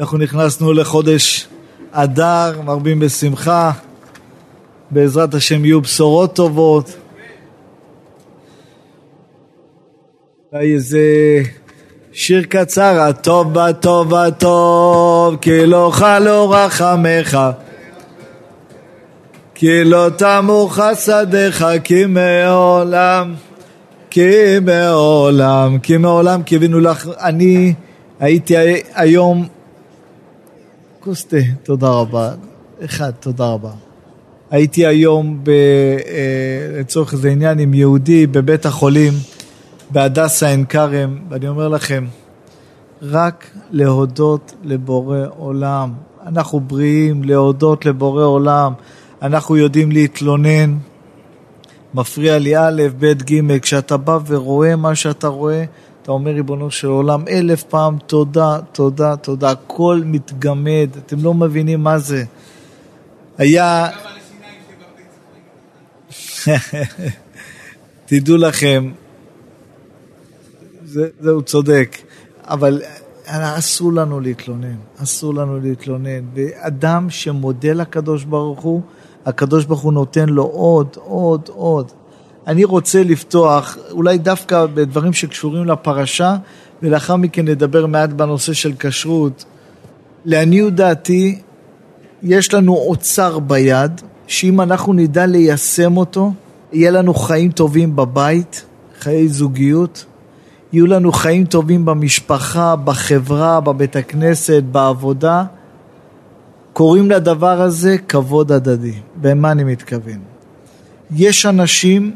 אנחנו נכנסנו לחודש אדר, מרבים בשמחה, בעזרת השם יהיו בשורות טובות. אולי איזה שיר קצר, הטוב בטוב הטוב, כי לא חלו רחמך, כי לא תמו חסדיך, כי מעולם, כי מעולם, כי מעולם קיווינו לך, אני הייתי היום, קוסטה, תודה רבה, אחד, תודה רבה. הייתי היום, ב, אה, לצורך איזה עניין, עם יהודי בבית החולים בהדסה עין כרם, ואני אומר לכם, רק להודות לבורא עולם. אנחנו בריאים להודות לבורא עולם. אנחנו יודעים להתלונן. מפריע לי א', ב', ג', כשאתה בא ורואה מה שאתה רואה, אתה אומר, ריבונו של עולם, אלף פעם תודה, תודה, תודה. הכל מתגמד, אתם לא מבינים מה זה. היה... תדעו לכם, זה, זה הוא צודק, אבל אסור לנו להתלונן, אסור לנו להתלונן. ואדם שמודה לקדוש ברוך הוא, הקדוש ברוך הוא נותן לו עוד, עוד, עוד. אני רוצה לפתוח, אולי דווקא בדברים שקשורים לפרשה, ולאחר מכן נדבר מעט בנושא של כשרות. לעניות דעתי, יש לנו אוצר ביד, שאם אנחנו נדע ליישם אותו, יהיה לנו חיים טובים בבית, חיי זוגיות, יהיו לנו חיים טובים במשפחה, בחברה, בבית הכנסת, בעבודה. קוראים לדבר הזה כבוד הדדי. במה אני מתכוון? יש אנשים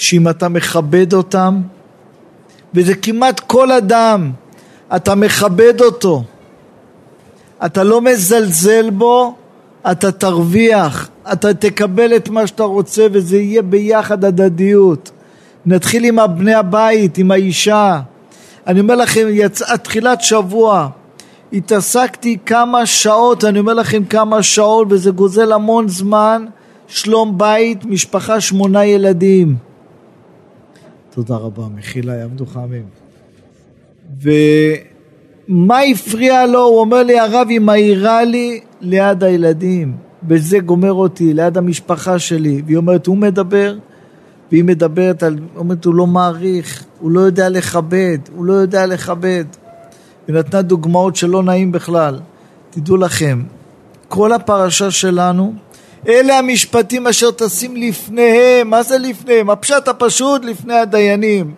שאם אתה מכבד אותם, וזה כמעט כל אדם, אתה מכבד אותו, אתה לא מזלזל בו, אתה תרוויח, אתה תקבל את מה שאתה רוצה וזה יהיה ביחד הדדיות. נתחיל עם בני הבית, עם האישה. אני אומר לכם, יצאה תחילת שבוע, התעסקתי כמה שעות, אני אומר לכם כמה שעות, וזה גוזל המון זמן, שלום בית, משפחה, שמונה ילדים. תודה רבה, מחילה, יעמדו חמים. ומה הפריע לו? הוא אומר לי, הרב, היא מעירה לי ליד הילדים, וזה גומר אותי, ליד המשפחה שלי. והיא אומרת, הוא מדבר, והיא מדברת על, אומרת, הוא לא מעריך, הוא לא יודע לכבד, הוא לא יודע לכבד. ונתנה דוגמאות שלא נעים בכלל. תדעו לכם, כל הפרשה שלנו, אלה המשפטים אשר תשים לפניהם, מה זה לפניהם? הפשט הפשוט לפני הדיינים.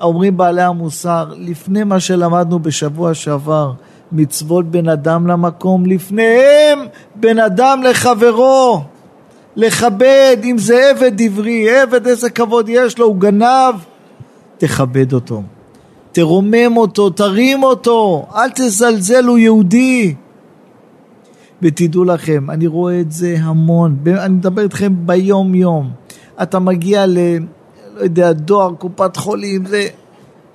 אומרים בעלי המוסר, לפני מה שלמדנו בשבוע שעבר, מצוות בין אדם למקום, לפניהם בין אדם לחברו. לכבד, אם זה עבד עברי, עבד איזה כבוד יש לו, הוא גנב, תכבד אותו, תרומם אותו, תרים אותו, אל תזלזל, הוא יהודי. ותדעו לכם, אני רואה את זה המון, אני מדבר איתכם ביום יום. אתה מגיע ל... לא יודע, דואר, קופת חולים, זה...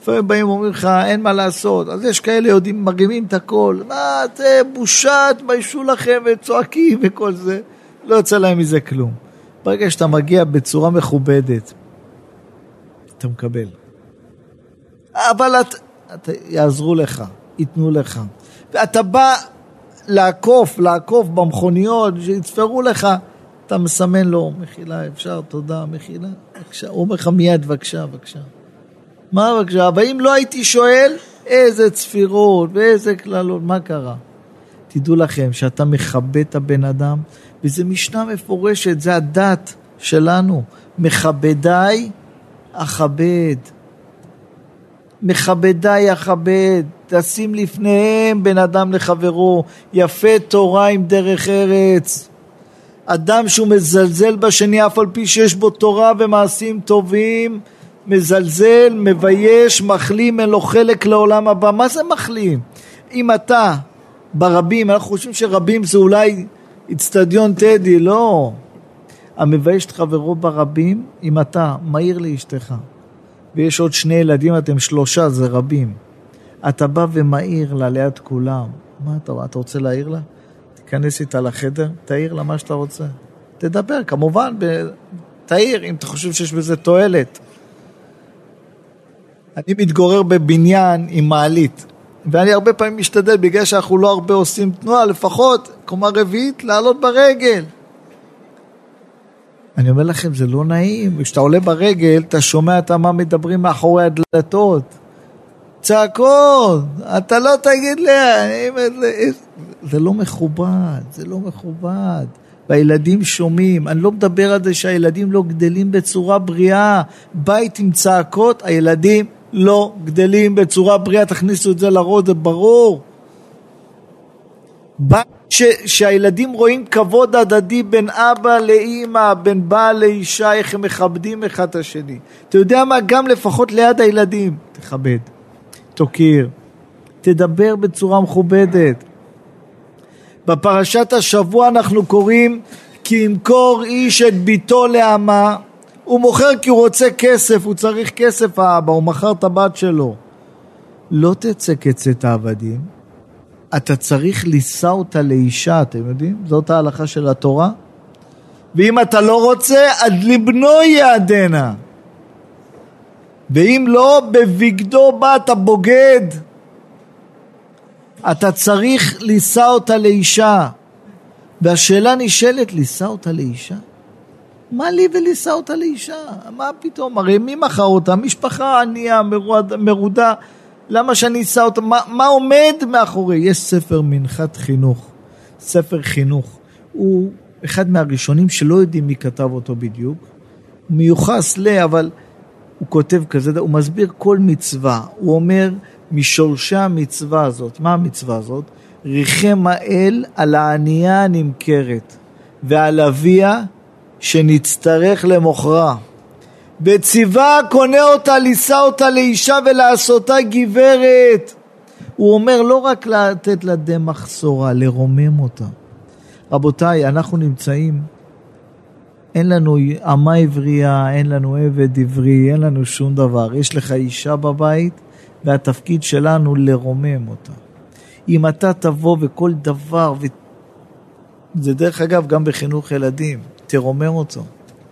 לפעמים באים ואומרים לך, אין מה לעשות. אז יש כאלה יודעים, מרימים את הכל. מה, זה בושה, תביישו לכם, וצועקים וכל זה. לא יוצא להם מזה כלום. ברגע שאתה מגיע בצורה מכובדת, אתה מקבל. אבל את, את, יעזרו לך, ייתנו לך. ואתה בא לעקוף, לעקוף במכוניות, שיתפרו לך, אתה מסמן לו, מחילה, אפשר, תודה, מחילה, בבקשה. הוא אומר לך מיד, בבקשה, בבקשה. מה בבקשה? אבל אם לא הייתי שואל, איזה צפירות ואיזה קללות, מה קרה? תדעו לכם שאתה מכבד את הבן אדם, וזו משנה מפורשת, זה הדת שלנו. מכבדיי אכבד. מכבדיי אכבד. תשים לפניהם בן אדם לחברו, יפה תורה עם דרך ארץ. אדם שהוא מזלזל בשני אף על פי שיש בו תורה ומעשים טובים, מזלזל, מבייש, מחלים, אין לו חלק לעולם הבא. מה זה מחלים? אם אתה ברבים, אנחנו חושבים שרבים זה אולי איצטדיון טדי, לא. המבייש את חברו ברבים, אם אתה מעיר לאשתך, ויש עוד שני ילדים, אתם שלושה, זה רבים. אתה בא ומעיר לה ליד כולם. מה אתה, אתה רוצה להעיר לה? תיכנס איתה לחדר, תעיר לה מה שאתה רוצה. תדבר, כמובן, ב... תעיר אם אתה חושב שיש בזה תועלת. אני מתגורר בבניין עם מעלית. ואני הרבה פעמים משתדל, בגלל שאנחנו לא הרבה עושים תנועה, לפחות קומה רביעית, לעלות ברגל. אני אומר לכם, זה לא נעים. כשאתה עולה ברגל, אתה שומע את מה מדברים מאחורי הדלתות. צעקות, אתה לא תגיד לי, זה לא מכובד, זה לא מכובד. והילדים שומעים, אני לא מדבר על זה שהילדים לא גדלים בצורה בריאה. בית עם צעקות, הילדים לא גדלים בצורה בריאה, תכניסו את זה לראש, זה ברור. ש, שהילדים רואים כבוד הדדי בין אבא לאימא, בין בעל לאישה, איך הם מכבדים אחד את השני. אתה יודע מה? גם לפחות ליד הילדים, תכבד, תוקיר, תדבר בצורה מכובדת. בפרשת השבוע אנחנו קוראים כי ימכור איש את ביתו לאמה הוא מוכר כי הוא רוצה כסף, הוא צריך כסף האבא, הוא מכר את הבת שלו. לא תצא כצאת העבדים, אתה צריך לישא אותה לאישה, אתם יודעים? זאת ההלכה של התורה. ואם אתה לא רוצה, אז לבנו יעדנה. ואם לא, בבגדו בא אתה בוגד. אתה צריך לישא אותה לאישה. והשאלה נשאלת, לישא אותה לאישה? מה לי ולישא אותה לאישה? מה פתאום? הרי מי מכר אותה? משפחה ענייה, מרודה. למה שאני אשא אותה? מה, מה עומד מאחורי? יש ספר מנחת חינוך, ספר חינוך. הוא אחד מהראשונים שלא יודעים מי כתב אותו בדיוק. מיוחס ל... אבל הוא כותב כזה, הוא מסביר כל מצווה. הוא אומר, משורשי המצווה הזאת, מה המצווה הזאת? ריחם האל על הענייה הנמכרת ועל אביה שנצטרך למוכרה. וציווה קונה אותה, לישא אותה לאישה ולעשותה גברת. הוא אומר לא רק לתת לה דמח שורה, לרומם אותה. רבותיי, אנחנו נמצאים, אין לנו אמה עברייה, אין לנו עבד עברי, אין לנו שום דבר. יש לך אישה בבית, והתפקיד שלנו לרומם אותה. אם אתה תבוא וכל דבר, ו... זה דרך אגב גם בחינוך ילדים, תרומם אותו,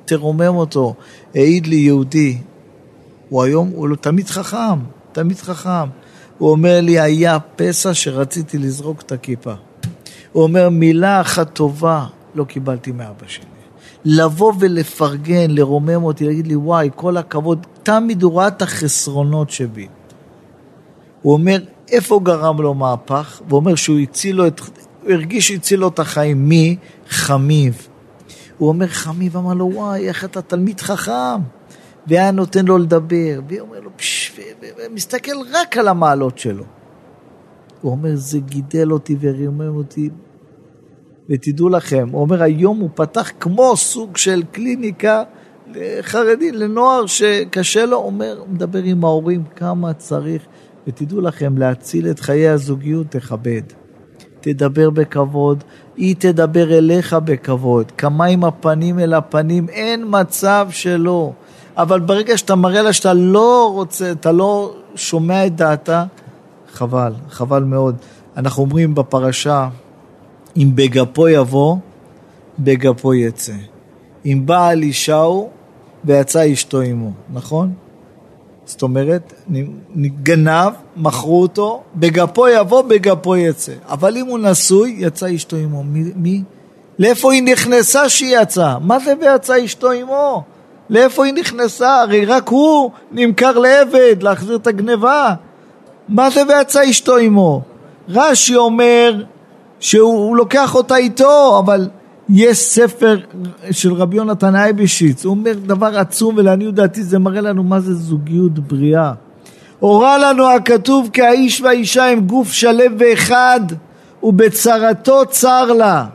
תרומם אותו. העיד לי יהודי, הוא היום, הוא לא, תמיד חכם, תמיד חכם. הוא אומר לי, היה פסע שרציתי לזרוק את הכיפה. הוא אומר, מילה אחת טובה לא קיבלתי מאבא שלי. לבוא ולפרגן, לרומם אותי, להגיד לי, וואי, כל הכבוד, תמיד הוא ראה את החסרונות שבי. הוא אומר, איפה גרם לו מהפך? והוא אומר שהוא הציל לו את, הוא הרגיש שהציל לו את החיים. מי? הוא אומר, חמיב אמר לו, וואי, איך אתה תלמיד חכם. והיה נותן לו לדבר, והוא אומר לו, פשש, ומסתכל רק על המעלות שלו. הוא אומר, זה גידל אותי ורימם אותי. ותדעו לכם, הוא אומר, היום הוא פתח כמו סוג של קליניקה לחרדי, לנוער שקשה לו, אומר, מדבר עם ההורים כמה צריך, ותדעו לכם, להציל את חיי הזוגיות, תכבד. תדבר בכבוד, היא תדבר אליך בכבוד. כמה עם הפנים אל הפנים, אין מצב שלא. אבל ברגע שאתה מראה לה שאתה לא רוצה, אתה לא שומע את דעתה, חבל, חבל מאוד. אנחנו אומרים בפרשה, אם בגפו יבוא, בגפו יצא. אם בעל אישה הוא, ויצא אשתו עמו, נכון? זאת אומרת, גנב, מכרו אותו, בגפו יבוא, בגפו יצא. אבל אם הוא נשוי, יצא אשתו עמו. מי? מי? לאיפה היא נכנסה שהיא יצאה? מה זה ויצא אשתו עמו? לאיפה היא נכנסה? הרי רק הוא נמכר לעבד, להחזיר את הגניבה. מה זה ויצא אשתו עמו? רש"י אומר שהוא לוקח אותה איתו, אבל יש ספר של רבי יונתן אייבשיץ, הוא אומר דבר עצום ולעניות דעתי זה מראה לנו מה זה זוגיות בריאה. הורה לנו הכתוב כי האיש והאישה הם גוף שלב ואחד ובצרתו צר לה.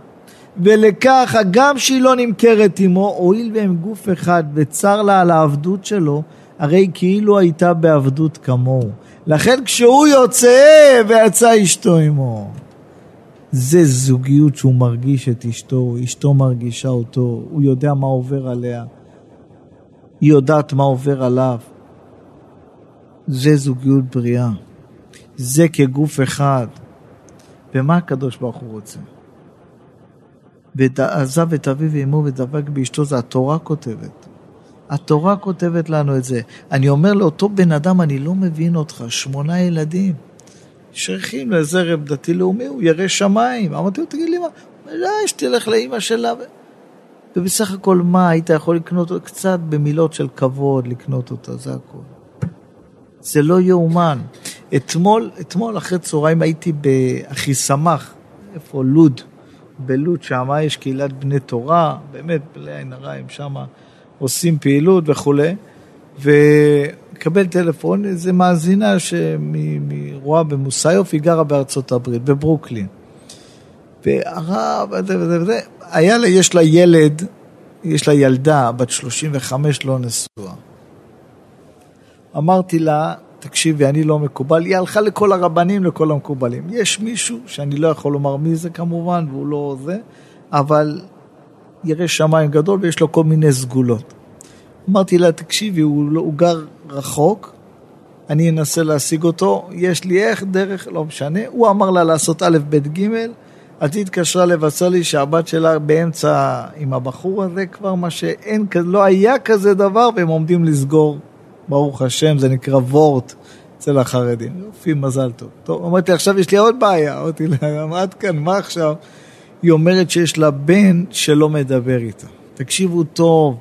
ולכך הגם שהיא לא נמכרת עמו הואיל והם גוף אחד וצר לה על העבדות שלו הרי כאילו הייתה בעבדות כמוהו. לכן כשהוא יוצא ויצא אשתו עמו זה זוגיות שהוא מרגיש את אשתו, אשתו מרגישה אותו, הוא יודע מה עובר עליה, היא יודעת מה עובר עליו. זה זוגיות בריאה. זה כגוף אחד. ומה הקדוש ברוך הוא רוצה? ועזב את אביו ואמו ודבק באשתו, זה התורה כותבת. התורה כותבת לנו את זה. אני אומר לאותו בן אדם, אני לא מבין אותך, שמונה ילדים. שייכים לזרם דתי-לאומי, הוא ירא שמיים. אמרתי לו, תגיד לי מה? לא, שתלך לאימא שלה. ובסך הכל מה, היית יכול לקנות אותו קצת במילות של כבוד, לקנות אותו, זה הכל. זה לא יאומן. אתמול, אתמול אחרי צהריים הייתי באחי שמח, איפה? לוד. בלוד, שם יש קהילת בני תורה, באמת, בלי עין הרע, הם שם עושים פעילות וכולי. וקבל טלפון, איזה מאזינה שרואה במוסיוף, היא גרה בארצות הברית, בברוקלין. והרב, וזה וזה וזה, היה לה, יש לה ילד, יש לה ילדה, בת 35, לא נשואה. אמרתי לה, תקשיבי, אני לא מקובל, היא הלכה לכל הרבנים, לכל המקובלים. יש מישהו, שאני לא יכול לומר מי זה כמובן, והוא לא זה, אבל ירא שמיים גדול ויש לו כל מיני סגולות. אמרתי לה, תקשיבי, הוא, לא, הוא גר רחוק, אני אנסה להשיג אותו, יש לי איך, דרך, לא משנה. הוא אמר לה לעשות א', ב', ג', היא התקשרה לבשר לי שהבת שלה באמצע עם הבחור הזה כבר, מה שאין, לא היה כזה דבר, והם עומדים לסגור, ברוך השם, זה נקרא וורט אצל החרדים. יופי, מזל טוב. טוב, אמרתי, עכשיו יש לי עוד בעיה. אמרתי לה, עד כאן, מה עכשיו? היא אומרת שיש לה בן שלא מדבר איתה. תקשיבו טוב,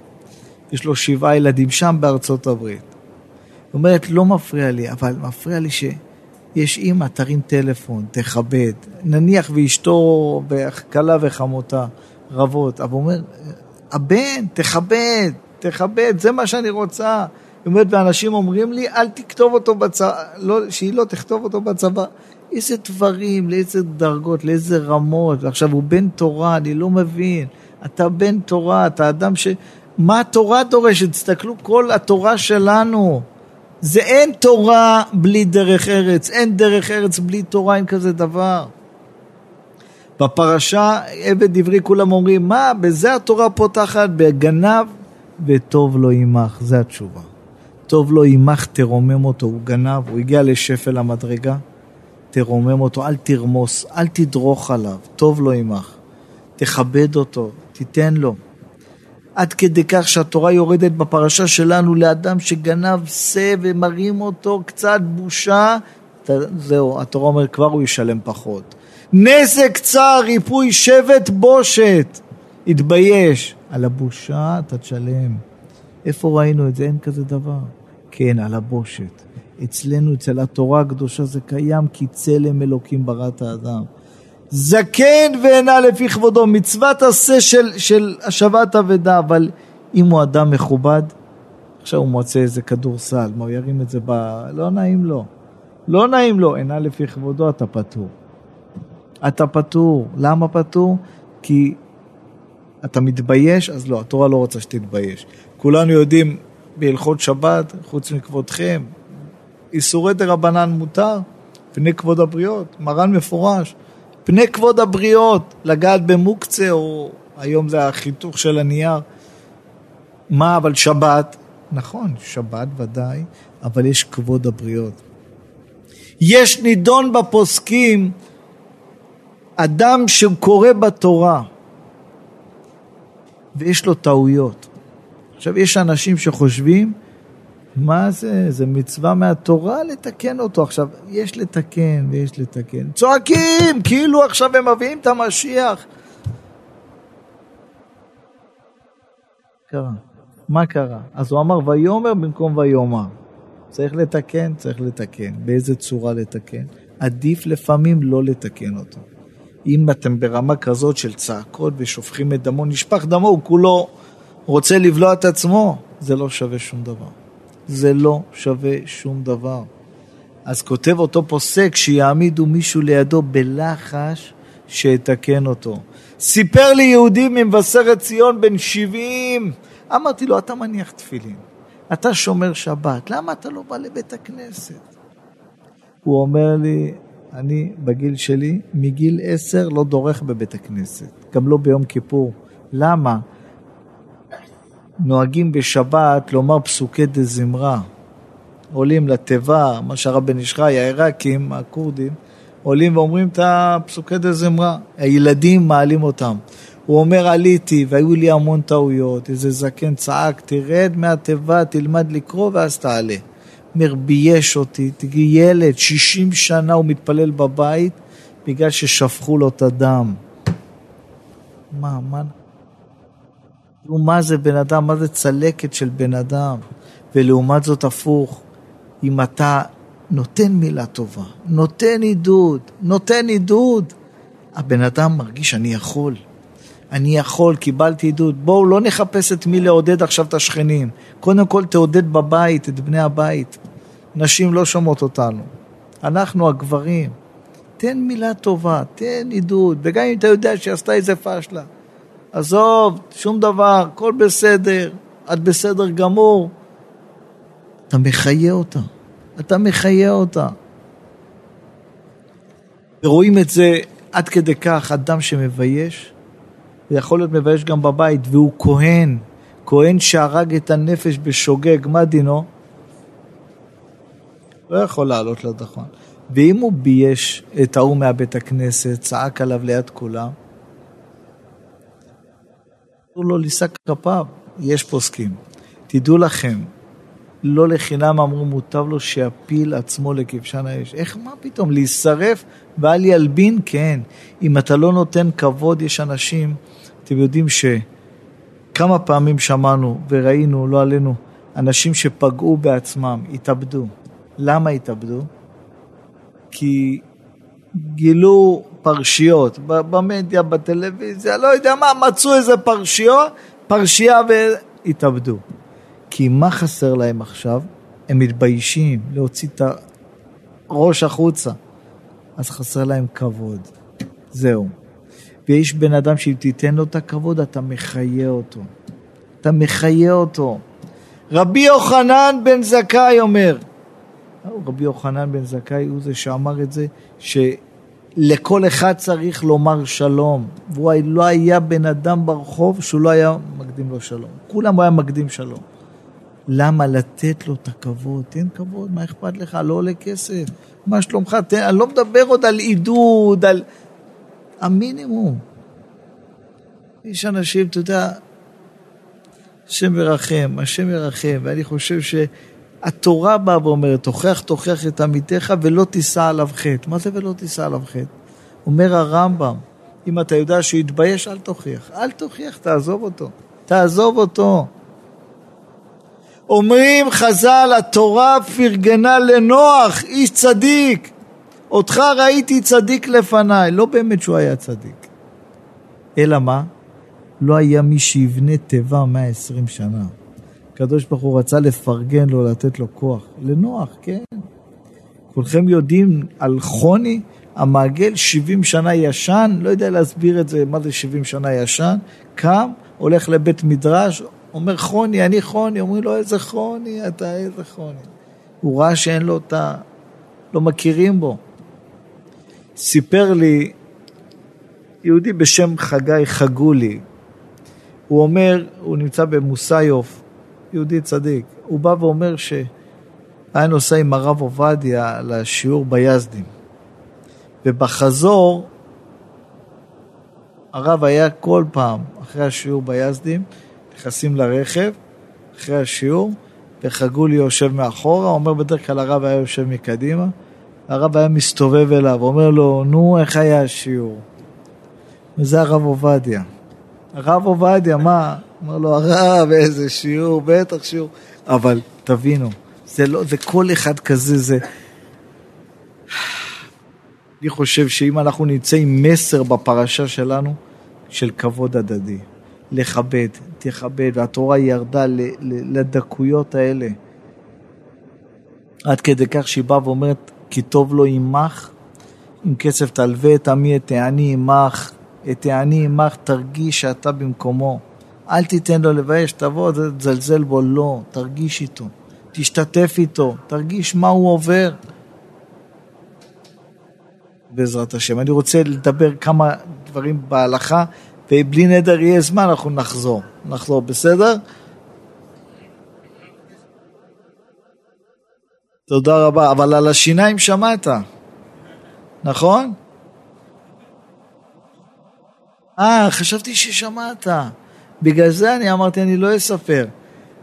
יש לו שבעה ילדים שם בארצות הברית. היא אומרת, לא מפריע לי, אבל מפריע לי שיש אימא, תרים טלפון, תכבד. נניח ואשתו, כלה וחמותה רבות, אבל הוא אומר, הבן, תכבד, תכבד, זה מה שאני רוצה. היא אומרת, ואנשים אומרים לי, אל תכתוב אותו בצבא, לא, שהיא לא תכתוב אותו בצבא. איזה דברים, לאיזה דרגות, לאיזה רמות. ועכשיו, הוא בן תורה, אני לא מבין. אתה בן תורה, אתה אדם ש... מה התורה דורשת? תסתכלו, כל התורה שלנו. זה אין תורה בלי דרך ארץ, אין דרך ארץ בלי תורה, אין כזה דבר. בפרשה עבד עברי כולם אומרים, מה, בזה התורה פותחת, בגנב וטוב לו עמך, זה התשובה. טוב לו עמך, תרומם אותו, הוא גנב, הוא הגיע לשפל המדרגה, תרומם אותו, אל תרמוס, אל תדרוך עליו, טוב לו עמך. תכבד אותו, תיתן לו. עד כדי כך שהתורה יורדת בפרשה שלנו לאדם שגנב שא ומרים אותו קצת בושה, זהו, התורה אומרת כבר הוא ישלם פחות. נזק צר, ריפוי שבט בושת. התבייש. על הבושה אתה תשלם. איפה ראינו את זה? אין כזה דבר. כן, על הבושת. אצלנו, אצל התורה הקדושה זה קיים, כי צלם אלוקים בראת האדם. זקן ואינה לפי כבודו, מצוות עשה של, של השבת אבדה, אבל אם הוא אדם מכובד, עכשיו הוא מוצא איזה כדורסל, מה הוא ירים את זה ב... לא נעים לו. לא נעים לו, אינה לפי כבודו, אתה פטור. אתה פטור. למה פטור? כי אתה מתבייש, אז לא, התורה לא רוצה שתתבייש. כולנו יודעים בהלכות שבת, חוץ מכבודכם, איסורי דה רבנן מותר, פני כבוד הבריות, מרן מפורש. פני כבוד הבריות, לגעת במוקצה, או היום זה החיתוך של הנייר. מה, אבל שבת? נכון, שבת ודאי, אבל יש כבוד הבריות. יש נידון בפוסקים אדם שקורא בתורה ויש לו טעויות. עכשיו, יש אנשים שחושבים מה זה? זה מצווה מהתורה לתקן אותו. עכשיו, יש לתקן ויש לתקן. צועקים, כאילו עכשיו הם מביאים את המשיח. קרה. מה קרה? אז הוא אמר ויאמר במקום ויאמר. צריך לתקן, צריך לתקן. באיזה צורה לתקן? עדיף לפעמים לא לתקן אותו. אם אתם ברמה כזאת של צעקות ושופכים את דמו, נשפך דמו, הוא כולו רוצה לבלוע את עצמו, זה לא שווה שום דבר. זה לא שווה שום דבר. אז כותב אותו פוסק שיעמידו מישהו לידו בלחש שיתקן אותו. סיפר לי יהודי ממבשרת ציון בן 70, אמרתי לו, אתה מניח תפילין, אתה שומר שבת, למה אתה לא בא לבית הכנסת? הוא אומר לי, אני בגיל שלי, מגיל עשר לא דורך בבית הכנסת, גם לא ביום כיפור. למה? נוהגים בשבת לומר פסוקי דה זמרה. עולים לתיבה, מה שהרב בן איש חי, העיראקים, הכורדים, עולים ואומרים את הפסוקי דה זמרה. הילדים מעלים אותם. הוא אומר, עליתי והיו לי המון טעויות. איזה זקן צעק, תרד מהתיבה, תלמד לקרוא ואז תעלה. אומר, בייש אותי, תגיד, ילד, 60 שנה הוא מתפלל בבית בגלל ששפכו לו את הדם. מה, מה? מה זה בן אדם, מה זה צלקת של בן אדם. ולעומת זאת הפוך, אם אתה נותן מילה טובה, נותן עידוד, נותן עידוד, הבן אדם מרגיש אני יכול. אני יכול, קיבלתי עידוד. בואו לא נחפש את מי לעודד עכשיו את השכנים. קודם כל תעודד בבית, את בני הבית. נשים לא שומעות אותנו. אנחנו הגברים. תן מילה טובה, תן עידוד, וגם אם אתה יודע שעשתה איזה פשלה. עזוב, שום דבר, הכל בסדר, את בסדר גמור. אתה מחיה אותה, אתה מחיה אותה. ורואים את זה עד כדי כך, אדם שמבייש, ויכול להיות מבייש גם בבית, והוא כהן, כהן שהרג את הנפש בשוגג, מה דינו? לא יכול לעלות לדחון. ואם הוא בייש את ההוא מהבית הכנסת, צעק עליו ליד כולם, אסור לו לישא כפיו, יש פוסקים. תדעו לכם, לא לחינם אמרו מוטב לו שיפיל עצמו לכבשן האש. איך, מה פתאום, להישרף ואל ילבין? כן. אם אתה לא נותן כבוד, יש אנשים, אתם יודעים שכמה פעמים שמענו וראינו, לא עלינו, אנשים שפגעו בעצמם, התאבדו. למה התאבדו? כי גילו פרשיות במדיה, בטלוויזיה, לא יודע מה, מצאו איזה פרשיות, פרשייה והתאבדו. כי מה חסר להם עכשיו? הם מתביישים להוציא את הראש החוצה. אז חסר להם כבוד. זהו. ויש בן אדם שאם תיתן לו את הכבוד, אתה מחיה אותו. אתה מחיה אותו. רבי יוחנן בן זכאי אומר, רבי יוחנן בן זכאי הוא זה שאמר את זה, שלכל אחד צריך לומר שלום. והוא לא היה בן אדם ברחוב שהוא לא היה מקדים לו שלום. כולם הוא היה מקדים שלום. למה לתת לו את הכבוד? תן כבוד, מה אכפת לך? לא עולה כסף. מה שלומך? תן, אני לא מדבר עוד על עידוד, על המינימום. יש אנשים, אתה יודע, השם ירחם, השם ירחם, ואני חושב שהתורה באה ואומרת, תוכח תוכח את עמיתך ולא תישא עליו חטא. מה זה ולא תישא עליו חטא? אומר הרמב"ם, אם אתה יודע שהוא יתבייש, אל תוכיח. אל תוכיח, תעזוב אותו. תעזוב אותו. אומרים חז"ל, התורה פרגנה לנוח, איש צדיק. אותך ראיתי צדיק לפניי. לא באמת שהוא היה צדיק. אלא מה? לא היה מי שיבנה תיבה 120 שנה. הקדוש ברוך הוא רצה לפרגן לו, לתת לו כוח. לנוח, כן. כולכם יודעים על חוני, המעגל 70 שנה ישן, לא יודע להסביר את זה, מה זה 70 שנה ישן, קם, הולך לבית מדרש, אומר חוני, אני חוני, אומרים לו איזה חוני אתה, איזה חוני. הוא ראה שאין לו את ה... לא מכירים בו. סיפר לי יהודי בשם חגי חגולי, הוא אומר, הוא נמצא במוסיוף, יהודי צדיק, הוא בא ואומר שהיה נוסע עם הרב עובדיה לשיעור ביזדים, ובחזור הרב היה כל פעם אחרי השיעור ביזדים, נכנסים לרכב אחרי השיעור, וחגולי יושב מאחורה, אומר בדרך כלל הרב היה יושב מקדימה, הרב היה מסתובב אליו, אומר לו, נו, איך היה השיעור? וזה הרב עובדיה. הרב עובדיה, מה? אומר לו, הרב, איזה שיעור, בטח שיעור. אבל תבינו, זה לא, זה כל אחד כזה, זה... אני חושב שאם אנחנו נמצא עם מסר בפרשה שלנו, של כבוד הדדי. לכבד, תכבד, והתורה ירדה לדקויות האלה. עד כדי כך שהיא באה ואומרת, כי טוב לו עמך, עם כסף תלווה את עמי את העני עמך, את העני עמך תרגיש שאתה במקומו. אל תיתן לו לבייש, תבוא, תזלזל בו, לא, תרגיש איתו, תשתתף איתו, תרגיש מה הוא עובר. בעזרת השם. אני רוצה לדבר כמה דברים בהלכה ובלי נדר יהיה זמן, אנחנו נחזור. נחזור, בסדר? תודה רבה. אבל על השיניים שמעת, נכון? אה, חשבתי ששמעת. בגלל זה אני אמרתי, אני לא אספר.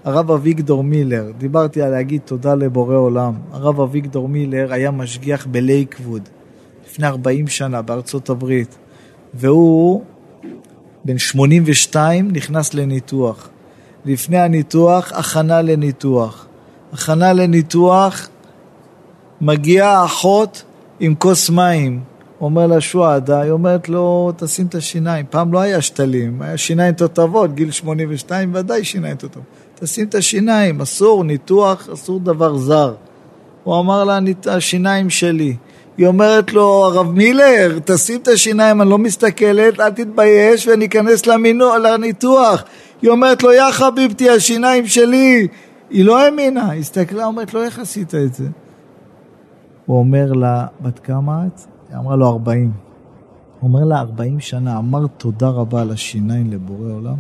הרב אביגדור מילר, דיברתי על להגיד תודה לבורא עולם. הרב אביגדור מילר היה משגיח בלייקווד לפני 40 שנה בארצות הברית, והוא בן 82 נכנס לניתוח. לפני הניתוח, הכנה לניתוח. הכנה לניתוח, מגיעה אחות עם כוס מים. אומר לה שועדה, היא אומרת לו, תשים את השיניים. פעם לא היה שתלים, היה שיניים תותבות, גיל 82 ודאי שיניים תותבות. תשים את השיניים, אסור, ניתוח, אסור דבר זר. הוא אמר לה, השיניים שלי. היא אומרת לו, הרב מילר, תשים את השיניים, אני לא מסתכלת, אל תתבייש ואני אכנס למינו, לניתוח. היא אומרת לו, יא חביבתי, השיניים שלי. היא לא האמינה, היא הסתכלה, אומרת לו, איך עשית את זה? הוא אומר לה, בת כמה את? היא אמרה לו, ארבעים. הוא אומר לה, ארבעים שנה, אמר תודה רבה על השיניים לבורא עולם?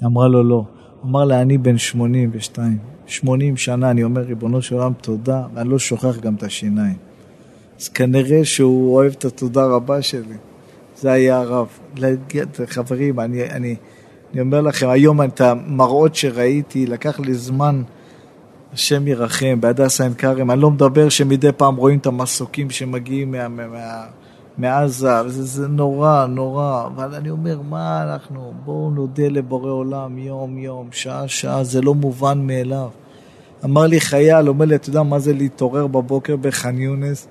היא אמרה לו, לא. הוא אמר לה, אני בן שמונים ושתיים. שמונים שנה, אני אומר, ריבונו של עולם, תודה, ואני לא שוכח גם את השיניים. אז כנראה שהוא אוהב את התודה רבה שלי. זה היה הרב. חברים, אני, אני, אני אומר לכם, היום את המראות שראיתי, לקח לי זמן, השם ירחם, בהדסה עין כרם, אני לא מדבר שמדי פעם רואים את המסוקים שמגיעים מה, מה, מה, מעזה, זה, זה נורא, נורא, אבל אני אומר, מה אנחנו, בואו נודה לבורא עולם יום יום, שעה שעה, זה לא מובן מאליו. אמר לי חייל, אומר לי, אתה יודע מה זה להתעורר בבוקר בח'אן יונס?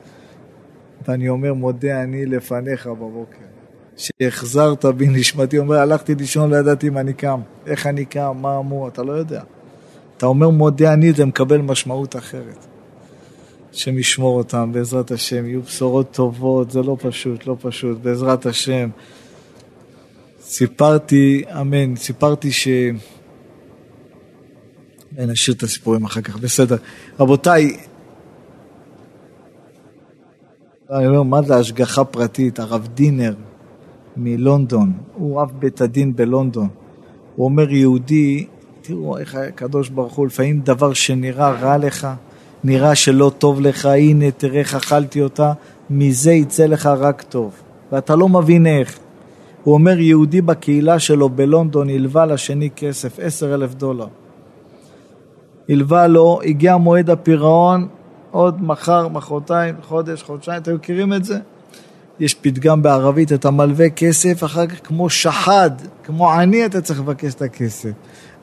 ואני אומר, מודה אני לפניך בבוקר. שהחזרת בי נשמתי, אומר, הלכתי לישון, לא ידעתי אם אני קם. איך אני קם, מה אמור, אתה לא יודע. אתה אומר מודה אני, זה מקבל משמעות אחרת. השם ישמור אותם, בעזרת השם, יהיו בשורות טובות, זה לא פשוט, לא פשוט, בעזרת השם. סיפרתי, אמן, סיפרתי ש... נשאיר את הסיפורים אחר כך, בסדר. רבותיי, אני אומר, מה זה השגחה פרטית? הרב דינר מלונדון, הוא אב בית הדין בלונדון. הוא אומר, יהודי, תראו איך הקדוש ברוך הוא, לפעמים דבר שנראה רע לך, נראה שלא טוב לך, הנה תראה איך אכלתי אותה, מזה יצא לך רק טוב. ואתה לא מבין איך. הוא אומר, יהודי בקהילה שלו בלונדון הלווה לשני כסף, עשר אלף דולר. הלווה לו, הגיע מועד הפירעון, עוד מחר, מחרתיים, חודש, חודשיים, אתם מכירים את זה? יש פתגם בערבית, אתה מלווה כסף, אחר כך כמו שחד, כמו עני אתה צריך לבקש את הכסף.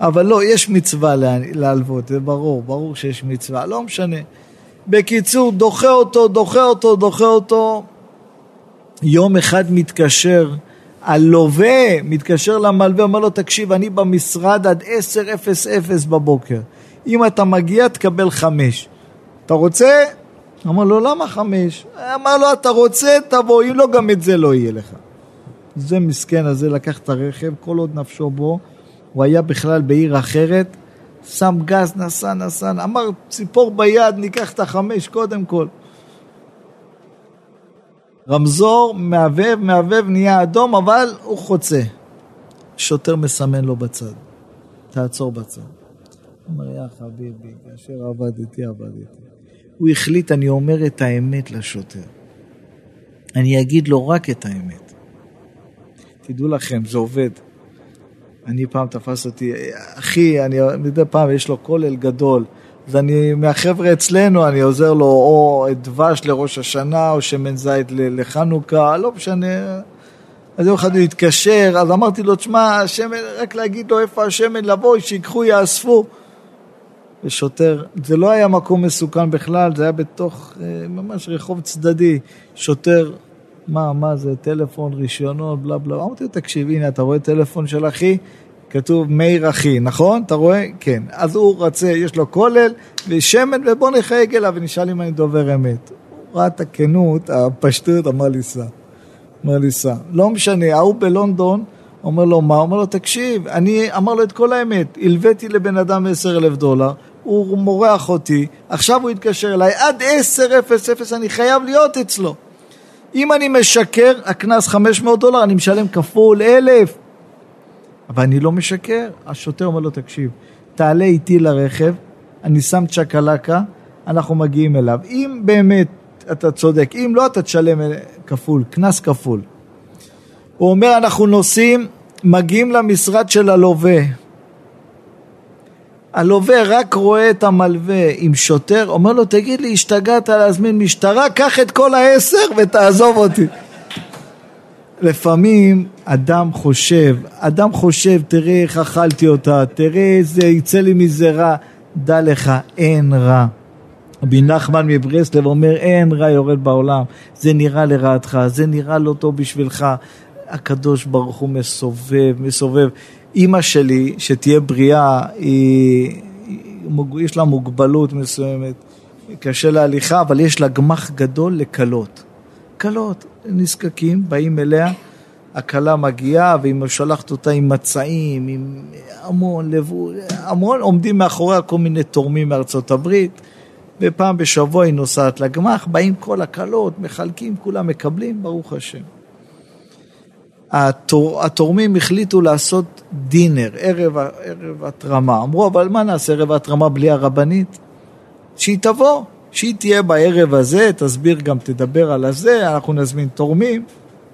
אבל לא, יש מצווה להלוות, זה ברור, ברור שיש מצווה, לא משנה. בקיצור, דוחה אותו, דוחה אותו, דוחה אותו. יום אחד מתקשר, הלווה מתקשר למלווה, אומר לו, תקשיב, אני במשרד עד 10:00 בבוקר. אם אתה מגיע, תקבל חמש. אתה רוצה? אמר לו, למה חמש? אמר לו, אתה רוצה, תבוא, אם לא, גם את זה לא יהיה לך. זה מסכן הזה לקח את הרכב, כל עוד נפשו בו, הוא היה בכלל בעיר אחרת, שם גז, נסע, נסע, אמר, ציפור ביד, ניקח את החמש קודם כל. רמזור, מהבהב, מהבהב, נהיה אדום, אבל הוא חוצה. שוטר מסמן לו בצד, תעצור בצד. אומר, יא חביבי, כאשר עבדתי, עבדתי. הוא החליט, אני אומר את האמת לשוטר. אני אגיד לו רק את האמת. תדעו לכם, זה עובד. אני פעם תפס אותי, אחי, אני מדי פעם יש לו כולל גדול, אז אני, מהחבר'ה אצלנו, אני עוזר לו או דבש לראש השנה, או שמן זית לחנוכה, לא משנה. אז יום אחד הוא התקשר, אז אמרתי לו, תשמע, השמן, רק להגיד לו איפה השמן, לבוא, שיקחו, יאספו. ושוטר, זה לא היה מקום מסוכן בכלל, זה היה בתוך אה, ממש רחוב צדדי. שוטר, מה, מה זה, טלפון, רישיונות, בלה בלה. אמרתי לו, תקשיב, הנה, אתה רואה טלפון של אחי? כתוב מאיר אחי, נכון? אתה רואה? כן. אז הוא רצה, יש לו כולל ושמן, ובוא נחייג אליו ונשאל אם אני דובר אמת. הוא ראה את הכנות, הפשטות, אמר לי, סע. אמר לי, סע. לא משנה, ההוא בלונדון, אומר לו, מה? אומר לו, תקשיב, אני אמר לו את כל האמת, הלוויתי לבן אדם עשר אלף דולר, הוא מורח אותי, עכשיו הוא יתקשר אליי, עד עשר אפס אפס אני חייב להיות אצלו. אם אני משקר, הקנס 500 דולר, אני משלם כפול אלף. אבל אני לא משקר. השוטר אומר לו, תקשיב, תעלה איתי לרכב, אני שם צ'קלקה, אנחנו מגיעים אליו. אם באמת אתה צודק, אם לא, אתה תשלם כפול, קנס כפול. הוא אומר, אנחנו נוסעים, מגיעים למשרד של הלווה. הלווה רק רואה את המלווה עם שוטר, אומר לו, תגיד לי, השתגעת להזמין משטרה? קח את כל העשר ותעזוב אותי. לפעמים אדם חושב, אדם חושב, תראה איך אכלתי אותה, תראה איזה, יצא לי מזה רע. דע לך, אין רע. רבי נחמן מברסלב אומר, אין רע יורד בעולם, זה נראה לרעתך, זה נראה לא טוב בשבילך. הקדוש ברוך הוא מסובב, מסובב. אימא שלי, שתהיה בריאה, היא, יש לה מוגבלות מסוימת, קשה להליכה, אבל יש לה גמח גדול לקלות. קלות, נזקקים, באים אליה, הכלה מגיעה, והיא שולחת אותה עם מצעים, עם המון לבוא, המון, עומדים מאחוריה כל מיני תורמים מארצות הברית, ופעם בשבוע היא נוסעת לגמח, באים כל הכלות, מחלקים, כולם מקבלים, ברוך השם. התור, התורמים החליטו לעשות דינר, ערב, ערב התרמה. אמרו, אבל מה נעשה ערב התרמה בלי הרבנית? שהיא תבוא, שהיא תהיה בערב הזה, תסביר גם, תדבר על הזה, אנחנו נזמין תורמים,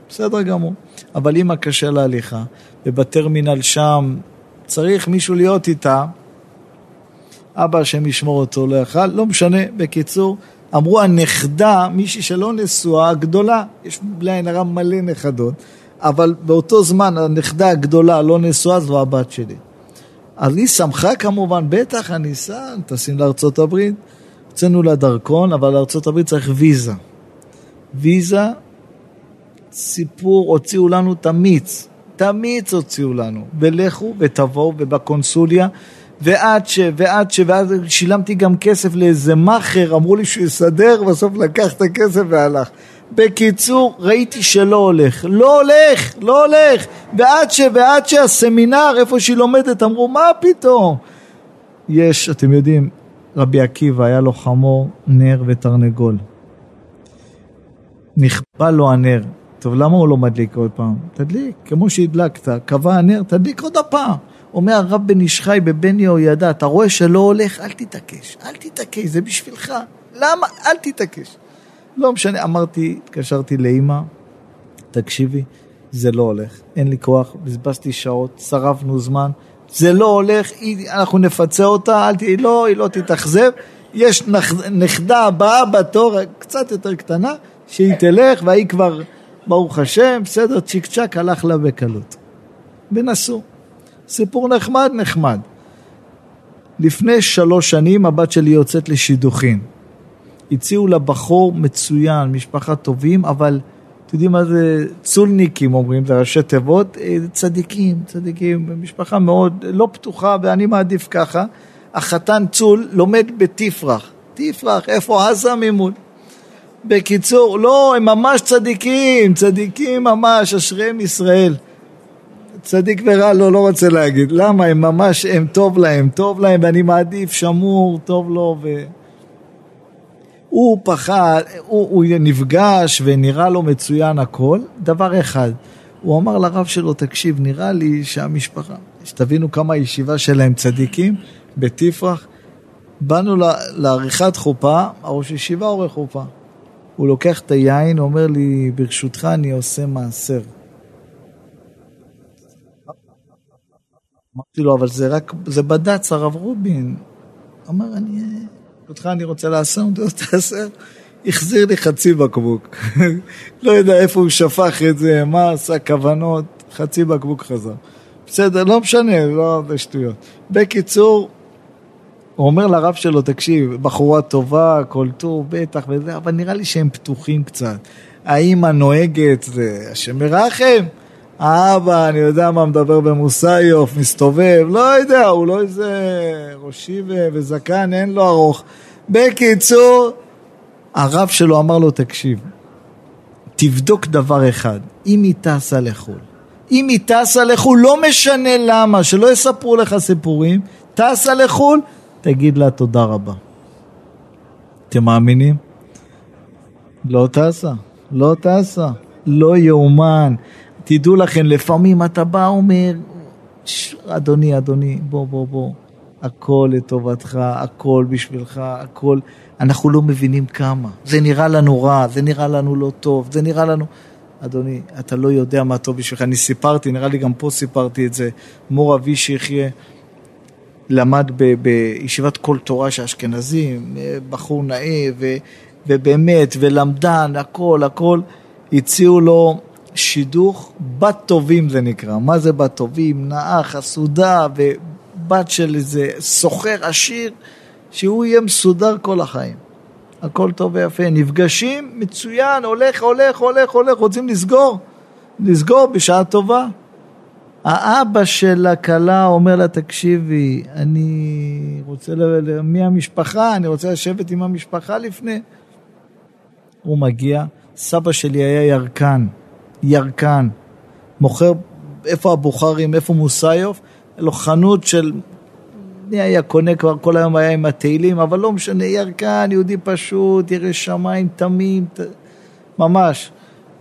בסדר גמור. אבל אמא קשה להליכה, ובטרמינל שם צריך מישהו להיות איתה, אבא השם ישמור אותו לא יכל, לא משנה, בקיצור, אמרו הנכדה, מישהי שלא נשואה, גדולה, יש בלי עין הרע מלא נכדות, אבל באותו זמן הנכדה הגדולה לא נשואה, זו הבת שלי. אז היא שמחה כמובן, בטח אני אסע, טסים לארצות הברית, הוצאנו לה דרכון, אבל לארצות הברית צריך ויזה. ויזה, סיפור, הוציאו לנו את המיץ, את המיץ הוציאו לנו, ולכו ותבואו ובקונסוליה, ועד ש... ועד ש... ואז שילמתי גם כסף לאיזה מאכר, אמרו לי שהוא יסדר, בסוף לקח את הכסף והלך. בקיצור, ראיתי שלא הולך. לא הולך, לא הולך. ועד ש... ועד שהסמינר, איפה שהיא לומדת, אמרו, מה פתאום? יש, אתם יודעים, רבי עקיבא, היה לו חמור, נר ותרנגול. נכבה לו הנר. טוב, למה הוא לא מדליק עוד פעם? תדליק, כמו שהדלקת, קבע הנר, תדליק עוד הפעם. אומר הרב בן איש חי בבן יהוידע, אתה רואה שלא הולך, אל תתעקש, אל תתעקש, זה בשבילך. למה? אל תתעקש. לא משנה, אמרתי, התקשרתי לאימא, תקשיבי, זה לא הולך, אין לי כוח, בזבזתי שעות, שרפנו זמן, זה לא הולך, אנחנו נפצה אותה, אל ת... לא, היא לא תתאכזב, יש נכדה הבאה בתור, קצת יותר קטנה, שהיא תלך, והיא כבר, ברוך השם, בסדר, צ'יק צ'אק, הלך לה בקלות. ונסעו. סיפור נחמד, נחמד. לפני שלוש שנים הבת שלי יוצאת לשידוכים. הציעו לה בחור מצוין, משפחה טובים, אבל אתם יודעים מה זה צולניקים אומרים, זה ראשי תיבות, אה, צדיקים, צדיקים, משפחה מאוד לא פתוחה ואני מעדיף ככה. החתן צול לומד בתפרח, תפרח, איפה עזה ממול? בקיצור, לא, הם ממש צדיקים, צדיקים ממש, אשריהם ישראל. צדיק ורע לא, לא רוצה להגיד. למה? הם ממש, הם טוב להם, טוב להם, ואני מעדיף שמור, טוב לו, ו... הוא פחד, הוא, הוא נפגש ונראה לו מצוין הכל, דבר אחד, הוא אמר לרב שלו, תקשיב, נראה לי שהמשפחה, שתבינו כמה הישיבה שלהם צדיקים, בתפרח, באנו לעריכת חופה, הראש ישיבה עורך חופה. הוא לוקח את היין, אומר לי, ברשותך אני עושה מעשר. אמרתי לו, אבל זה רק, זה בד"ץ, הרב רובין. אמר, אני, אותך אני רוצה לעשות, לו, תעשה. החזיר לי חצי בקבוק. לא יודע איפה הוא שפך את זה, מה עשה כוונות, חצי בקבוק חזר. בסדר, לא משנה, לא הרבה שטויות. בקיצור, הוא אומר לרב שלו, תקשיב, בחורה טובה, כל טוב, בטח וזה, אבל נראה לי שהם פתוחים קצת. האמא נוהגת, זה השם מרחם. האבא, אני יודע מה, מדבר במוסאיוף, מסתובב, לא יודע, הוא לא איזה ראשי וזקן, אין לו ארוך. בקיצור, הרב שלו אמר לו, תקשיב, תבדוק דבר אחד, אם היא טסה לחו"ל, אם היא טסה לחו"ל, לא משנה למה, שלא יספרו לך סיפורים, טסה לחו"ל, תגיד לה תודה רבה. אתם מאמינים? לא טסה, לא טסה, לא יאומן. תדעו לכם, לפעמים אתה בא אומר, אדוני, אדוני, בוא, בוא, בוא, הכל לטובתך, הכל בשבילך, הכל, אנחנו לא מבינים כמה. זה נראה לנו רע, זה נראה לנו לא טוב, זה נראה לנו... אדוני, אתה לא יודע מה טוב בשבילך. אני סיפרתי, נראה לי גם פה סיפרתי את זה, מור אבי שיחיה, למד ב, בישיבת כל תורה של אשכנזים, בחור נאה ו, ובאמת, ולמדן, הכל, הכל, הציעו לו שידוך בת טובים זה נקרא. מה זה בת טובים? נאה, חסודה, ובת של איזה סוחר עשיר, שהוא יהיה מסודר כל החיים. הכל טוב ויפה. נפגשים, מצוין, הולך, הולך, הולך, הולך, רוצים לסגור. לסגור בשעה טובה. האבא של הכלה אומר לה, תקשיבי, אני רוצה, ל... מי המשפחה? אני רוצה לשבת עם המשפחה לפני. הוא מגיע, סבא שלי היה ירקן, ירקן, מוכר, איפה הבוכרים, איפה מוסיוף? לו חנות של, מי היה קונה כבר, כל היום היה עם התהילים, אבל לא משנה, ירקן, יהודי פשוט, ירא שמיים, תמים, ת... ממש.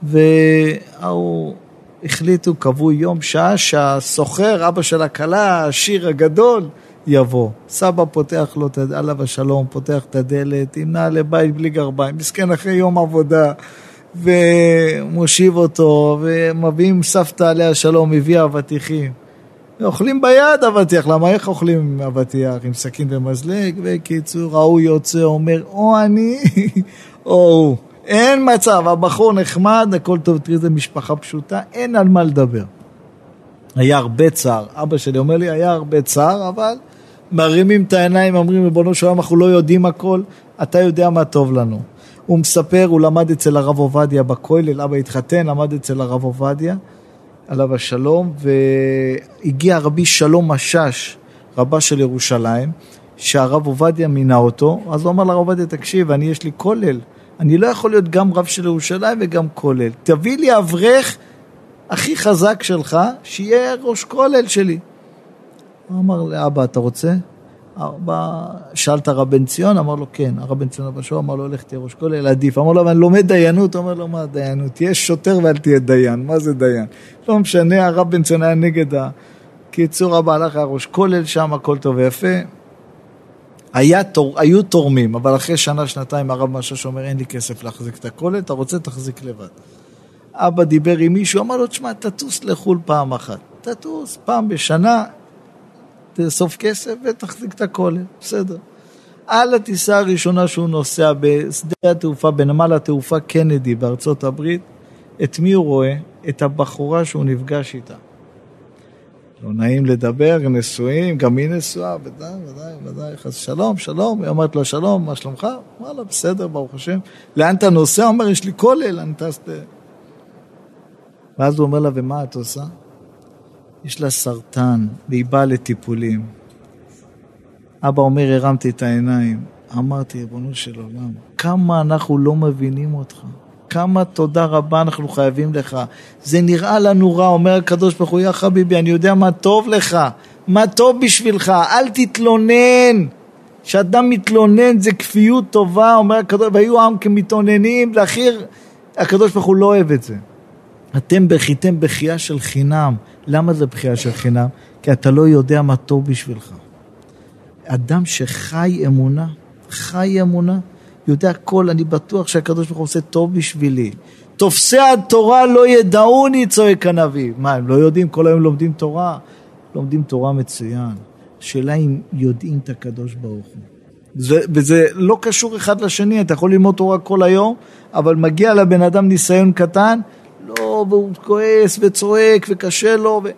והוא... החליטו, קבעו יום, שעה, שהסוחר, אבא של הכלה, העשיר הגדול, יבוא. סבא פותח לו, עליו השלום, פותח את הדלת, עם נעלי בית בלי גרביים, מסכן אחרי יום עבודה, ומושיב אותו, ומביאים סבתא עליה השלום, הביאה אבטיחים. אוכלים ביד אבטיח, למה איך אוכלים אבטיח? עם סכין ומזלג? בקיצור, ההוא יוצא, אומר, או אני, או הוא. אין מצב, הבחור נחמד, הכל טוב, תראי, זו משפחה פשוטה, אין על מה לדבר. היה הרבה צער. אבא שלי אומר לי, היה הרבה צער, אבל מרימים את העיניים, אומרים, ריבונו של עולם, אנחנו לא יודעים הכל, אתה יודע מה טוב לנו. הוא מספר, הוא למד אצל הרב עובדיה בכולל, אבא התחתן, למד אצל הרב עובדיה, עליו השלום, והגיע רבי שלום משאש, רבה של ירושלים, שהרב עובדיה מינה אותו, אז הוא אמר לרב עובדיה, תקשיב, אני יש לי כולל. אני לא יכול להיות גם רב של ירושלים וגם כולל. תביא לי אברך הכי חזק שלך, שיהיה ראש כולל שלי. הוא אמר לאבא, אתה רוצה? אבא, שאל את הרב בן ציון, אמר לו כן. הרב בן ציון שלו אמר לו, לך תהיה ראש כולל, עדיף. אמר לו, אבל אני לומד דיינות, אומר לו, מה דיינות? תהיה שוטר ואל תהיה דיין. מה זה דיין? לא משנה, הרב בן ציון היה נגד ה... קיצור, אבא הלך, היה ראש כולל שם, הכל טוב ויפה. היה, תור, היו תורמים, אבל אחרי שנה, שנתיים הרב משש אומר, אין לי כסף להחזיק את הכולל, אתה רוצה, תחזיק לבד. אבא דיבר עם מישהו, אמר לו, תשמע, תטוס לחו"ל פעם אחת. תטוס פעם בשנה, תאסוף כסף ותחזיק את הכולל, בסדר. על הטיסה הראשונה שהוא נוסע בשדה התעופה, בנמל התעופה קנדי בארצות הברית, את מי הוא רואה? את הבחורה שהוא נפגש איתה. לא נעים לדבר, נשואים, גם היא נשואה, ודאי, ודאי, ודאי, חס שלום, שלום, היא אומרת לו שלום, מה שלומך? וואלה, בסדר, ברוך השם. לאן אתה נוסע? הוא אומר, יש לי כולל, אני טס... ואז הוא אומר לה, ומה את עושה? יש לה סרטן, והיא באה לטיפולים. אבא אומר, הרמתי את העיניים. אמרתי, ריבונו של עולם, כמה אנחנו לא מבינים אותך. כמה תודה רבה אנחנו חייבים לך. זה נראה לנו רע, אומר הקדוש ברוך הוא, יא חביבי, אני יודע מה טוב לך, מה טוב בשבילך, אל תתלונן. כשאדם מתלונן זה כפיות טובה, אומר הקדוש, והיו עם כמתאוננים, לאחיר, הקדוש ברוך הוא לא אוהב את זה. אתם בכיתם בכייה של חינם. למה זה בכייה של חינם? כי אתה לא יודע מה טוב בשבילך. אדם שחי אמונה, חי אמונה, יודע הכל, אני בטוח שהקדוש ברוך הוא עושה טוב בשבילי. תופסי התורה לא ידעוני, צועק הנביא. מה, הם לא יודעים? כל היום לומדים תורה? לומדים תורה מצוין. השאלה אם יודעים את הקדוש ברוך הוא. זה, וזה לא קשור אחד לשני, אתה יכול ללמוד תורה כל היום, אבל מגיע לבן אדם ניסיון קטן, והוא כועס וצועק וקשה לו. ו...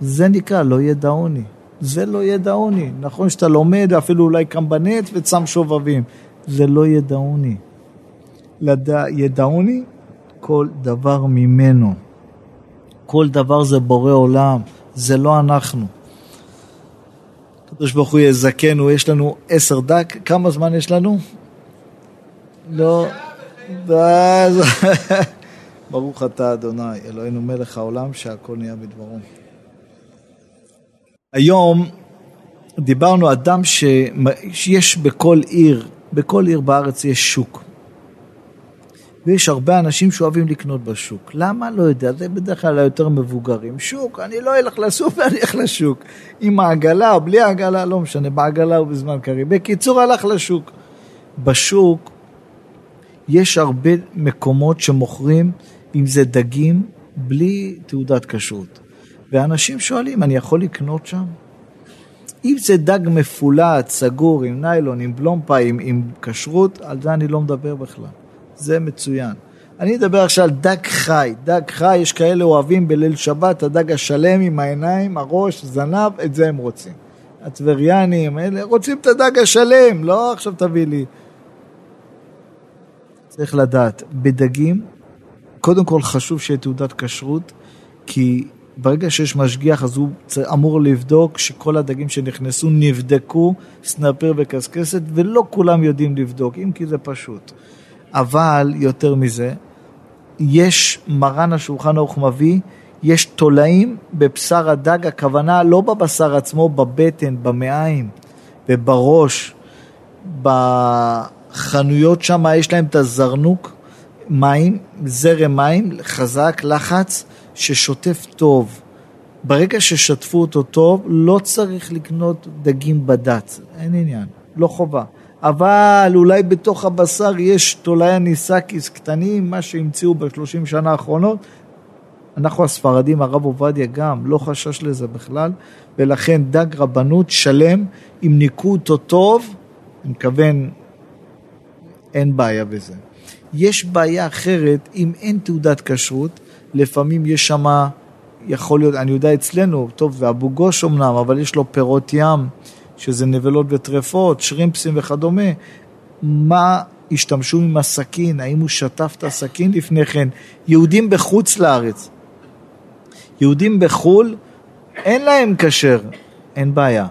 זה נקרא לא ידעוני. זה לא ידעוני. נכון שאתה לומד, אפילו אולי קם בנט וצם שובבים. זה לא ידעוני. לדע, ידעוני כל דבר ממנו. כל דבר זה בורא עולם, זה לא אנחנו. הקדוש ברוך הוא יזכנו, יש לנו עשר דק, כמה זמן יש לנו? לא, ברוך אתה אדוני, אלוהינו מלך העולם שהכל נהיה בדברו. היום דיברנו אדם שיש בכל עיר בכל עיר בארץ יש שוק. ויש הרבה אנשים שאוהבים לקנות בשוק. למה? לא יודע, זה בדרך כלל היותר מבוגרים. שוק, אני לא אלך לסופר, אני אלך לשוק. עם העגלה או בלי העגלה, לא משנה, בעגלה או בזמן קריב. בקיצור, הלך לשוק. בשוק יש הרבה מקומות שמוכרים, אם זה דגים, בלי תעודת כשרות. ואנשים שואלים, אני יכול לקנות שם? אם זה דג מפולט, סגור, עם ניילון, עם בלומפה, עם, עם כשרות, על זה אני לא מדבר בכלל. זה מצוין. אני מדבר עכשיו על דג חי. דג חי, יש כאלה אוהבים בליל שבת, הדג השלם עם העיניים, הראש, זנב, את זה הם רוצים. הטבריאנים, אלה רוצים את הדג השלם, לא עכשיו תביא לי. צריך לדעת, בדגים, קודם כל חשוב שיהיה תעודת כשרות, כי ברגע שיש משגיח אז הוא אמור לבדוק שכל הדגים שנכנסו נבדקו, סנפר וקסקסת, ולא כולם יודעים לבדוק, אם כי זה פשוט. אבל יותר מזה, יש מרן השולחן ערוך מביא, יש תולעים בבשר הדג, הכוונה לא בבשר עצמו, בבטן, במעיים ובראש. בחנויות שם יש להם את הזרנוק, מים, זרם מים, חזק, לחץ, ששוטף טוב. ברגע ששטפו אותו טוב, לא צריך לקנות דגים בד"ץ, אין עניין, לא חובה. אבל אולי בתוך הבשר יש תולעי הניסקיס קטנים, מה שהמציאו בשלושים שנה האחרונות. אנחנו הספרדים, הרב עובדיה גם, לא חשש לזה בכלל, ולכן דג רבנות שלם, אם ניקו אותו טוב, אני מכוון, אין בעיה בזה. יש בעיה אחרת, אם אין תעודת כשרות, לפעמים יש שם, יכול להיות, אני יודע אצלנו, טוב, זה אבו גוש אמנם, אבל יש לו פירות ים, שזה נבלות וטרפות, שרימפסים וכדומה. מה השתמשו עם הסכין? האם הוא שטף את הסכין לפני כן? יהודים בחוץ לארץ. יהודים בחו"ל, אין להם כשר, אין בעיה.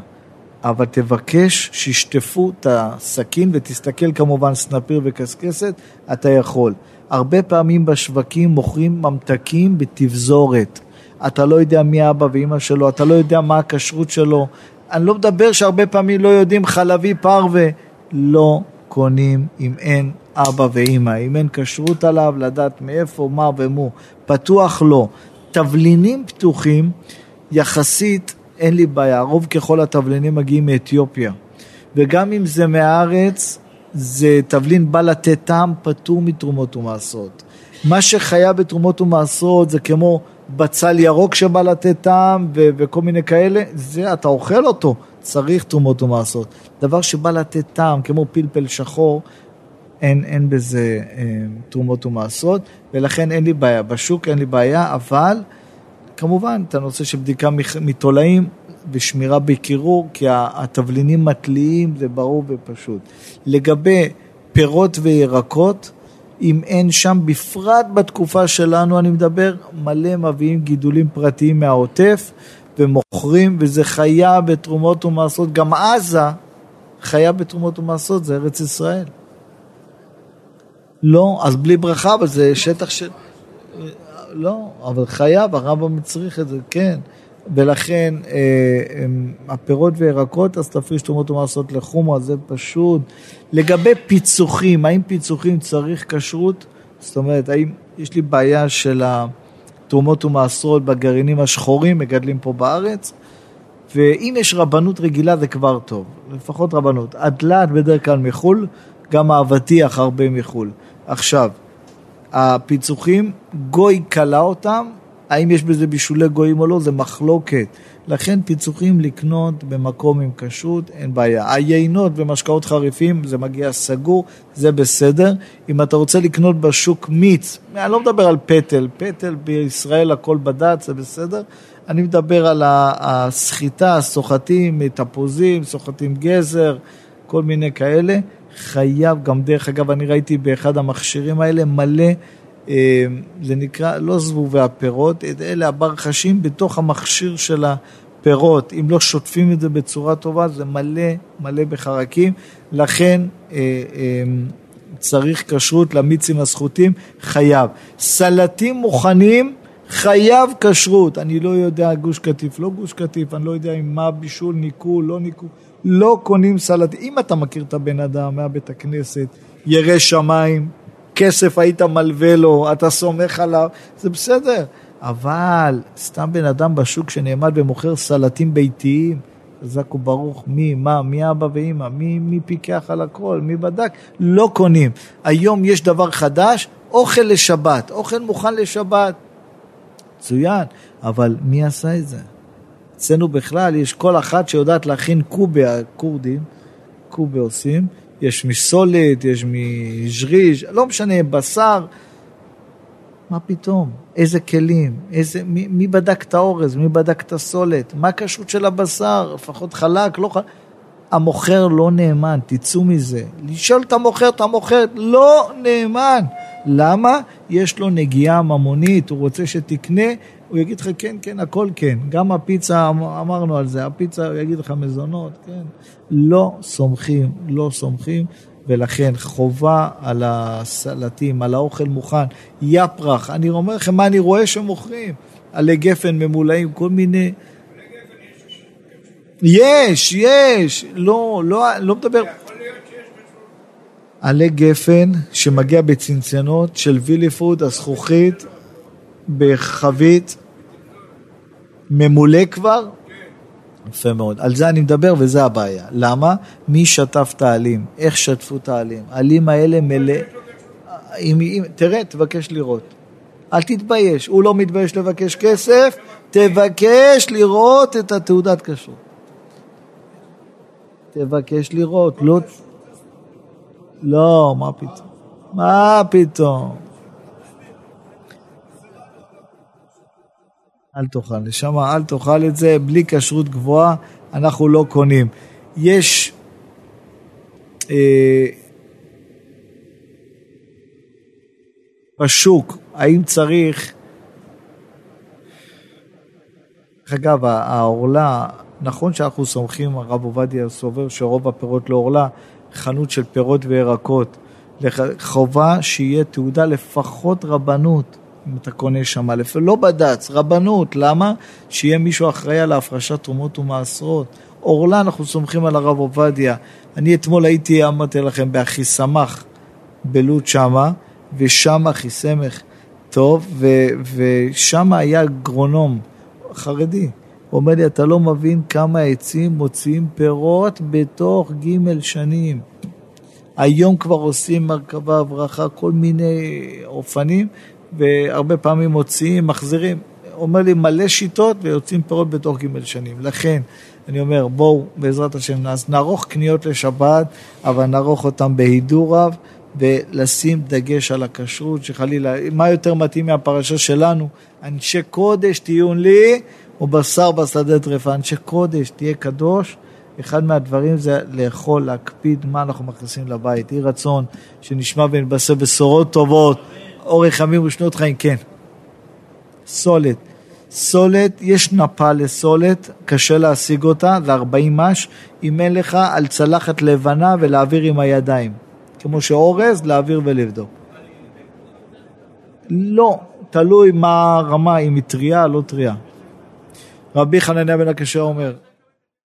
אבל תבקש שישטפו את הסכין ותסתכל כמובן סנפיר וקסקסת, אתה יכול. הרבה פעמים בשווקים מוכרים ממתקים בתבזורת. אתה לא יודע מי אבא ואימא שלו, אתה לא יודע מה הכשרות שלו. אני לא מדבר שהרבה פעמים לא יודעים חלבי פרווה. לא קונים אם אין אבא ואימא. אם אין כשרות עליו, לדעת מאיפה, מה ומו. פתוח לא. תבלינים פתוחים, יחסית אין לי בעיה. רוב ככל התבלינים מגיעים מאתיופיה. וגם אם זה מהארץ, זה תבלין בא לתת טעם פטור מתרומות ומעשרות. מה שחייב בתרומות ומעשרות זה כמו בצל ירוק שבא לתת טעם ו- וכל מיני כאלה, זה אתה אוכל אותו, צריך תרומות ומעשרות. דבר שבא לתת טעם, כמו פלפל שחור, אין, אין בזה אה, תרומות ומעשרות, ולכן אין לי בעיה. בשוק אין לי בעיה, אבל כמובן, את הנושא של בדיקה מתולעים, ושמירה בקירור, כי התבלינים מתליים, זה ברור ופשוט. לגבי פירות וירקות, אם אין שם, בפרט בתקופה שלנו, אני מדבר, מלא מביאים גידולים פרטיים מהעוטף ומוכרים, וזה חיה בתרומות ומעשרות. גם עזה חיה בתרומות ומעשרות, זה ארץ ישראל. לא, אז בלי ברכה, אבל זה שטח של... לא, אבל חייב, הרמב"ם צריך את זה, כן. ולכן אה, הפירות וירקות, אז תפריש תרומות ומעשרות לחומרה, זה פשוט. לגבי פיצוחים, האם פיצוחים צריך כשרות? זאת אומרת, האם יש לי בעיה של התרומות ומעשרות בגרעינים השחורים, מגדלים פה בארץ? ואם יש רבנות רגילה זה כבר טוב, לפחות רבנות. הדלת בדרך כלל מחו"ל, גם האבטיח הרבה מחו"ל. עכשיו, הפיצוחים, גוי קלה אותם, האם יש בזה בישולי גויים או לא, זה מחלוקת. לכן פיצוחים לקנות במקום עם כשרות, אין בעיה. היינות ומשקאות חריפים, זה מגיע סגור, זה בסדר. אם אתה רוצה לקנות בשוק מיץ, אני לא מדבר על פטל, פטל בישראל הכל בדת, זה בסדר. אני מדבר על הסחיטה, הסוחטים, תפוזים, סוחטים גזר, כל מיני כאלה. חייב, גם דרך אגב, אני ראיתי באחד המכשירים האלה מלא אה, זה נקרא לא זבובי הפירות, אלה הברחשים בתוך המכשיר של הפירות. אם לא שוטפים את זה בצורה טובה, זה מלא מלא בחרקים. לכן אה, אה, צריך כשרות למיצים הסחוטים, חייב. סלטים מוכנים, חייב כשרות. אני לא יודע גוש קטיף, לא גוש קטיף, אני לא יודע אם מה בישול, ניקו, לא ניקו. לא קונים סלטים. אם אתה מכיר את הבן אדם מהבית הכנסת, ירא שמיים, כסף היית מלווה לו, אתה סומך עליו, זה בסדר. אבל סתם בן אדם בשוק שנעמד ומוכר סלטים ביתיים, חזק וברוך, מי, מה, מי אבא ואימא, מי, מי פיקח על הכל, מי בדק, לא קונים. היום יש דבר חדש, אוכל לשבת, אוכל מוכן לשבת. מצוין, אבל מי עשה את זה? אצלנו בכלל יש כל אחת שיודעת להכין קובה, הכורדים, קובה עושים, יש מסולת, יש מז'ריז', לא משנה, בשר, מה פתאום? איזה כלים? איזה, מי, מי בדק את האורז? מי בדק את הסולת? מה הכשרות של הבשר? לפחות חלק, לא חלק? המוכר לא נאמן, תצאו מזה. לשאול את המוכר, את המוכר, לא נאמן. למה? יש לו נגיעה ממונית, הוא רוצה שתקנה, הוא יגיד לך כן, כן, הכל כן. גם הפיצה, אמרנו על זה, הפיצה, הוא יגיד לך מזונות, כן. לא סומכים, לא סומכים. ולכן חובה על הסלטים, על האוכל מוכן, יפרח, אני אומר לכם מה אני רואה שמוכרים, עלי גפן ממולאים, כל מיני... יש, יש, לא, לא, לא מדבר... עלי גפן שמגיע בצנצנות של וילי פוד, הזכוכית, בחבית, ממולא כבר, יפה מאוד. על זה אני מדבר וזה הבעיה. למה? מי שטף את העלים? איך שטפו את העלים? העלים האלה מלא... תראה, תבקש לראות. אל תתבייש. הוא לא מתבייש לבקש כסף, תבקש לראות את התעודת כשרות. תבקש לראות, לא... לא, מה פתאום? מה פתאום? אל תאכל, נשמה, אל תאכל את זה, בלי כשרות גבוהה, אנחנו לא קונים. יש אה, בשוק, האם צריך, דרך אגב, העורלה, נכון שאנחנו סומכים, הרב עובדיה סובר שרוב הפירות לא עורלה, חנות של פירות וירקות, חובה שיהיה תעודה לפחות רבנות. אם אתה קונה שם א', לא בד"ץ, רבנות, למה? שיהיה מישהו אחראי על ההפרשת תרומות ומעשרות. עורלה, אנחנו סומכים על הרב עובדיה. אני אתמול הייתי, אמרתי לכם, באחי סמך, בלוד שמה, ושם אחי סמך טוב, ו, ושם היה אגרונום חרדי. הוא אומר לי, אתה לא מבין כמה עצים מוציאים פירות בתוך ג' שנים. היום כבר עושים מרכבה, הברכה, כל מיני אופנים, והרבה פעמים מוציאים, מחזירים. אומר לי מלא שיטות ויוצאים פירות בתוך ג' שנים. לכן, אני אומר, בואו, בעזרת השם, נערוך קניות לשבת, אבל נערוך אותן בהידור רב, ולשים דגש על הכשרות, שחלילה, מה יותר מתאים מהפרשה שלנו? אנשי קודש תהיו לי, ובשר בשדה טרפה. אנשי קודש, תהיה קדוש. אחד מהדברים זה לאכול, להקפיד מה אנחנו מכניסים לבית. יהי רצון שנשמע ונתבשר בשורות טובות. אורך ימים ושנות חיים, כן. סולת. סולת, יש נפה לסולת, קשה להשיג אותה, זה 40 מש, אם אין לך על צלחת לבנה ולהעביר עם הידיים. כמו שאורז, להעביר ולבדוק. לא, תלוי מה הרמה, אם היא טריה, לא טריה. רבי חנניה בן הקשה אומר,